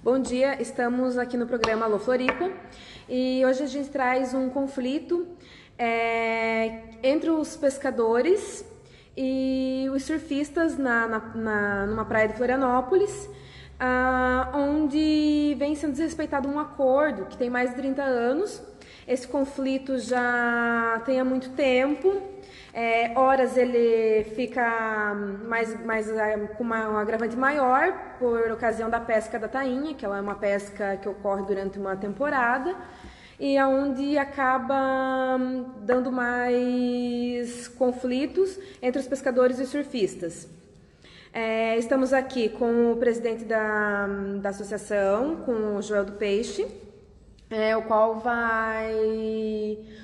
Bom dia, estamos aqui no programa Alô Floripa e hoje a gente traz um conflito é, entre os pescadores e os surfistas na, na, na numa praia de Florianópolis, ah, onde vem sendo desrespeitado um acordo que tem mais de 30 anos. Esse conflito já tem há muito tempo. É, horas ele fica mais, mais é, com uma, um agravante maior por ocasião da pesca da tainha, que ela é uma pesca que ocorre durante uma temporada e aonde acaba hum, dando mais conflitos entre os pescadores e os surfistas. É, estamos aqui com o presidente da, da associação, com o Joel do Peixe, é, o qual vai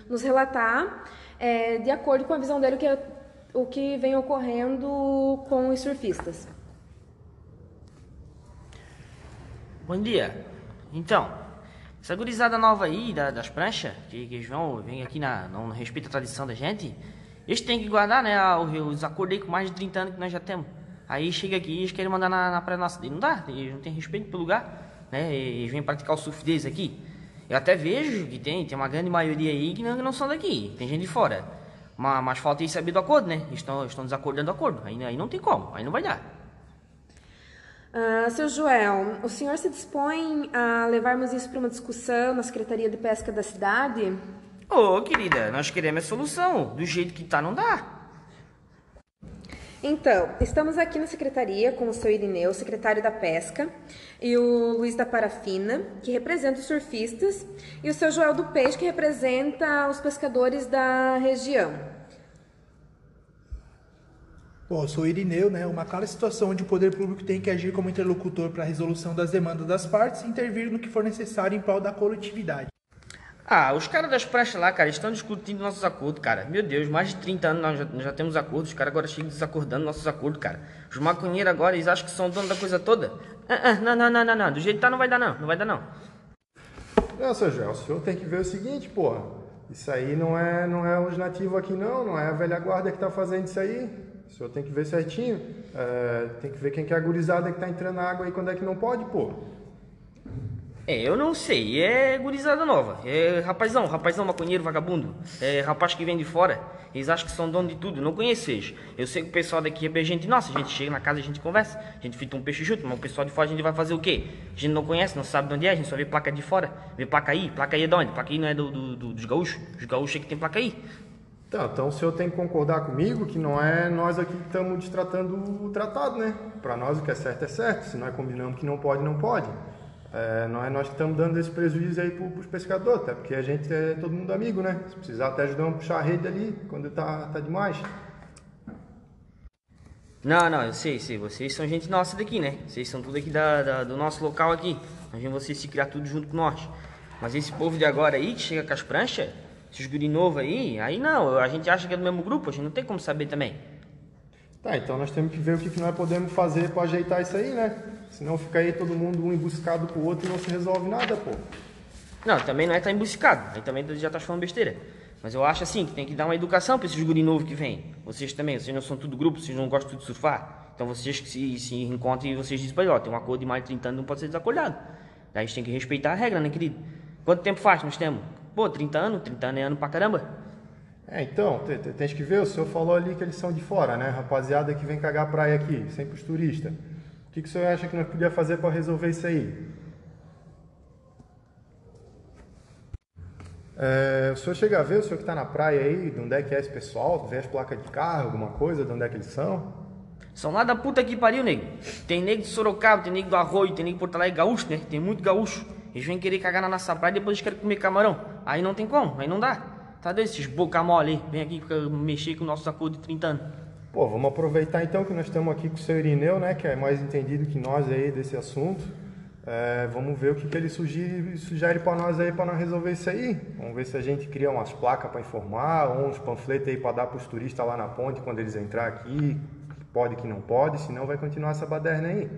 nos relatar, é, de acordo com a visão dele, o que, é, o que vem ocorrendo com os surfistas. Bom dia. Então, essa gurizada nova aí da, das pranchas, que, que eles vão, vem aqui na, não respeita a tradição da gente, eles têm que guardar, né, os acordos aí com mais de 30 anos que nós já temos. Aí chega aqui e eles querem mandar na, na praia nossa. Não dá, eles não têm respeito pelo lugar, né, eles vêm praticar o surf deles aqui. Eu até vejo que tem, tem uma grande maioria aí que não, que não são daqui, tem gente de fora. Mas, mas falta eles saber do acordo, né, estão, estão desacordando do acordo, aí, aí não tem como, aí não vai dar. Uh, seu Joel, o senhor se dispõe a levarmos isso para uma discussão na Secretaria de Pesca da cidade? Ô, oh, querida, nós queremos a solução. Do jeito que tá, não dá. Então, estamos aqui na secretaria com o seu Irineu, secretário da Pesca, e o Luiz da Parafina, que representa os surfistas, e o seu Joel do Peixe, que representa os pescadores da região. Bom, eu sou Irineu, né? Uma clara situação onde o poder público tem que agir como interlocutor para a resolução das demandas das partes e intervir no que for necessário em prol da coletividade. Ah, os caras das praças lá, cara, estão discutindo nossos acordos, cara. Meu Deus, mais de 30 anos nós já, nós já temos acordos, os caras agora chegam desacordando nossos acordos, cara. Os maconheiros agora, eles acham que são donos da coisa toda. Ah, ah, não, não, não, não, não, do jeito que tá não vai dar não, não vai dar não. Não, seu Gel, o senhor tem que ver o seguinte, porra. Isso aí não é, não é nativos aqui não, não é a velha guarda que tá fazendo isso aí. O senhor tem que ver certinho. É, tem que ver quem que é a gurizada que tá entrando na água aí quando é que não pode, pô. É, eu não sei. É gurizada nova. É rapazão, rapazão maconheiro, vagabundo. É rapaz que vem de fora. Eles acham que são dono de tudo. Não conheço eles. Eu sei que o pessoal daqui é gente nossa. A gente chega na casa, a gente conversa. A gente frita um peixe junto. Mas o pessoal de fora a gente vai fazer o quê? A gente não conhece, não sabe de onde é. A gente só vê placa de fora. Vê placa aí. Placa aí é de onde? Placa aí não é do, do, do dos gaúchos. Os gaúchos é que tem placa aí. Tá, então o senhor tem que concordar comigo que não é nós aqui que estamos destratando o tratado, né? Para nós o que é certo é certo, se nós combinamos que não pode, não pode. É, não é nós que estamos dando esse prejuízo aí para os pescadores, até porque a gente é todo mundo amigo, né? Se precisar até ajudar a puxar a rede ali quando tá, tá demais. Não, não, eu sei, sei, vocês são gente nossa daqui, né? Vocês são tudo aqui da, da do nosso local aqui. Vimos vocês se criar tudo junto com nós. Mas esse povo de agora aí, que chega com as pranchas, esses guri novo aí, aí não, a gente acha que é do mesmo grupo, a gente não tem como saber também. Tá, então nós temos que ver o que nós podemos fazer para ajeitar isso aí, né? Senão fica aí todo mundo um emboscado pro outro e não se resolve nada, pô. Não, também não é estar tá emboscado, aí também já tá falando besteira. Mas eu acho assim, que tem que dar uma educação para esses guri novos que vêm. Vocês também, vocês não são tudo grupo, vocês não gostam de surfar. Então vocês que se, se encontram e vocês dizem, ó, tem um acordo de mais de 30 anos, não pode ser desacordado. Daí a gente tem que respeitar a regra, né, querido? Quanto tempo faz nós temos? Pô, 30 anos, 30 anos é ano pra caramba. É, então, tem que ver, o senhor falou ali que eles são de fora, né? Rapaziada que vem cagar praia aqui, sempre os turistas. Que, que o senhor acha que nós podíamos fazer para resolver isso aí? É, o senhor chega a ver, o senhor que está na praia aí, de onde é que é esse pessoal? Vê as placas de carro, alguma coisa, de onde é que eles são? São lá da puta que pariu, nego. Tem nego de Sorocaba, tem nego do Arroio, tem nego de Porto Alegre, gaúcho, né? Tem muito gaúcho. Eles vêm querer cagar na nossa praia e depois eles querem comer camarão. Aí não tem como, aí não dá. Tá desses boca mole aí, vem aqui mexer com o nosso acordo de 30 anos. Pô, vamos aproveitar então que nós estamos aqui com o seu Irineu, né, que é mais entendido que nós aí desse assunto. É, vamos ver o que, que ele sugere, sugere para nós aí para nós resolver isso aí. Vamos ver se a gente cria umas placas para informar, ou uns panfletos aí para dar para os turistas lá na ponte quando eles entrar aqui, que pode, que não pode, senão vai continuar essa baderna aí.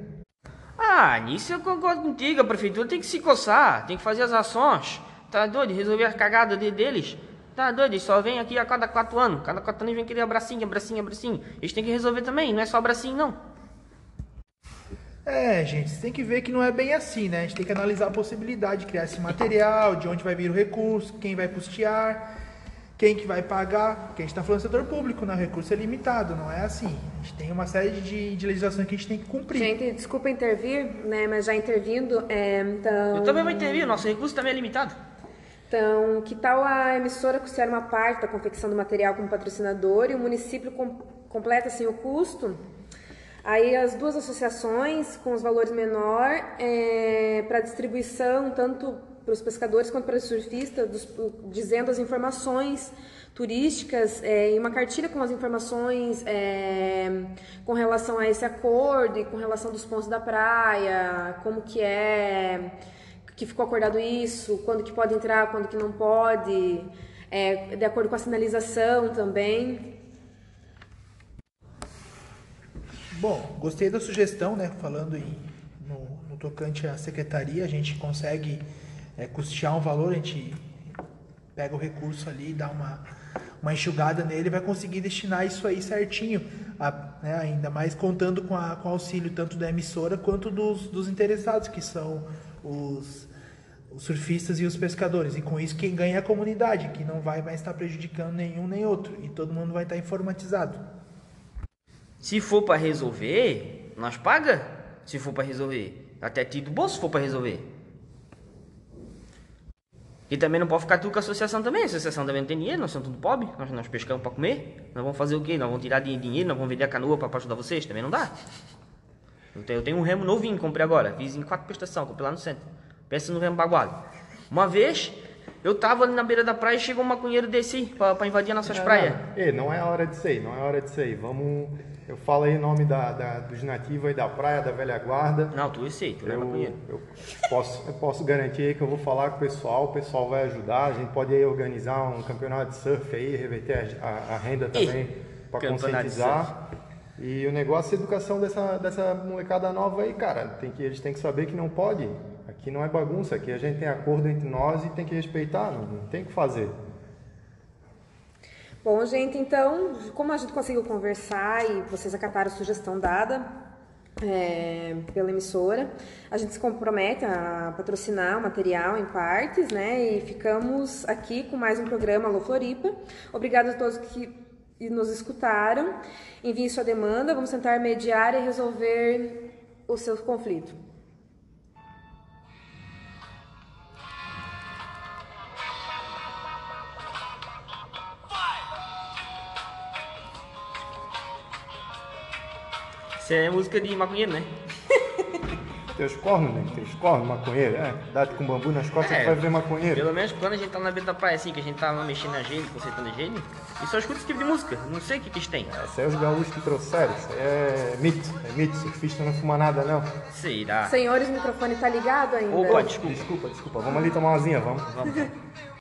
Ah, nisso eu concordo contigo. A prefeitura tem que se coçar, tem que fazer as ações. Tá doido? Resolver a cagada de, deles. Tá doido? Eles só vêm aqui a cada quatro anos. Cada quatro anos vem querer abracinho, abracinho, abracinho. Eles têm que resolver também, não é só abracinho, não. É, gente, você tem que ver que não é bem assim, né? A gente tem que analisar a possibilidade de criar esse material, de onde vai vir o recurso, quem vai custear, quem que vai pagar. Porque a gente está falando do setor público, né? O recurso é limitado, não é assim. A gente tem uma série de, de legislações que a gente tem que cumprir. Gente, desculpa intervir, né, mas já intervindo, é, então... Eu também vou intervir, nosso recurso também é limitado. Então, que tal a emissora custear uma parte da confecção do material como patrocinador e o município com, completa assim o custo? Aí as duas associações com os valores menor é, para distribuição tanto para os pescadores quanto para os surfistas, dos, dizendo as informações turísticas é, em uma cartilha com as informações é, com relação a esse acordo e com relação dos pontos da praia, como que é que ficou acordado isso, quando que pode entrar, quando que não pode, é, de acordo com a sinalização também. Bom, gostei da sugestão, né? Falando em, no, no tocante à secretaria, a gente consegue é, custear um valor, a gente pega o recurso ali, dá uma, uma enxugada nele vai conseguir destinar isso aí certinho, né, ainda mais contando com, a, com o auxílio tanto da emissora quanto dos, dos interessados, que são os, os surfistas e os pescadores. E com isso quem ganha é a comunidade, que não vai mais estar prejudicando nenhum nem outro, e todo mundo vai estar informatizado. Se for para resolver, nós paga. Se for para resolver, até tido bolso se for para resolver. E também não pode ficar tudo com a associação também. A associação também não tem dinheiro, nós somos tudo pobre, nós, nós pescamos para comer. Nós vamos fazer o quê? Nós vamos tirar dinheiro, nós vamos vender a canoa para ajudar vocês? Também não dá. Eu tenho, eu tenho um remo novinho, comprei agora. Fiz em quatro prestações, comprei lá no centro. Pensa no remo baguado. Uma vez, eu tava ali na beira da praia e chegou um maconheiro desse para invadir nossas Não, praias. não. Ei, não é hora de sair, não é hora de sair. Vamos. Eu falo aí o nome da, da- dos nativos aí da praia, da velha guarda. Não, tu eu sei, tu não é Eu, maconheiro. eu posso, eu posso garantir aí que eu vou falar com o pessoal, o pessoal vai ajudar. A gente pode aí organizar um campeonato de surf aí, reverter a, a- a renda também para conscientizar. E o negócio é a educação dessa, dessa molecada nova aí, cara. Tem que, eles têm que saber que não pode. Aqui não é bagunça, aqui a gente tem acordo entre nós e tem que respeitar, não, não tem o que fazer. Bom, gente, então, como a gente conseguiu conversar e vocês acataram a sugestão dada é, pela emissora, a gente se compromete a patrocinar o material em partes, né? E ficamos aqui com mais um programa Alô Floripa. Obrigada a todos que nos escutaram. Envie sua demanda, vamos tentar mediar e resolver o seu conflito. Isso é música de maconheiro, né? Teus cornos, né? Teus cornos, maconheiro. É, dá com bambu nas costas, É, tu vai ver maconheiro. Pelo menos quando a gente tá na beira da praia assim, que a gente tá lá mexendo na gene, consertando a gene, e só escuta esse tipo de música. Não sei o que que eles têm. Esse é os gaúchos que trouxeram, isso aí é mito, é mito, surfista não fuma nada não. Será? Senhores, o microfone tá ligado ainda? Opa, desculpa. Desculpa, desculpa, vamos ali tomar uma zinha, vamos. Vamos.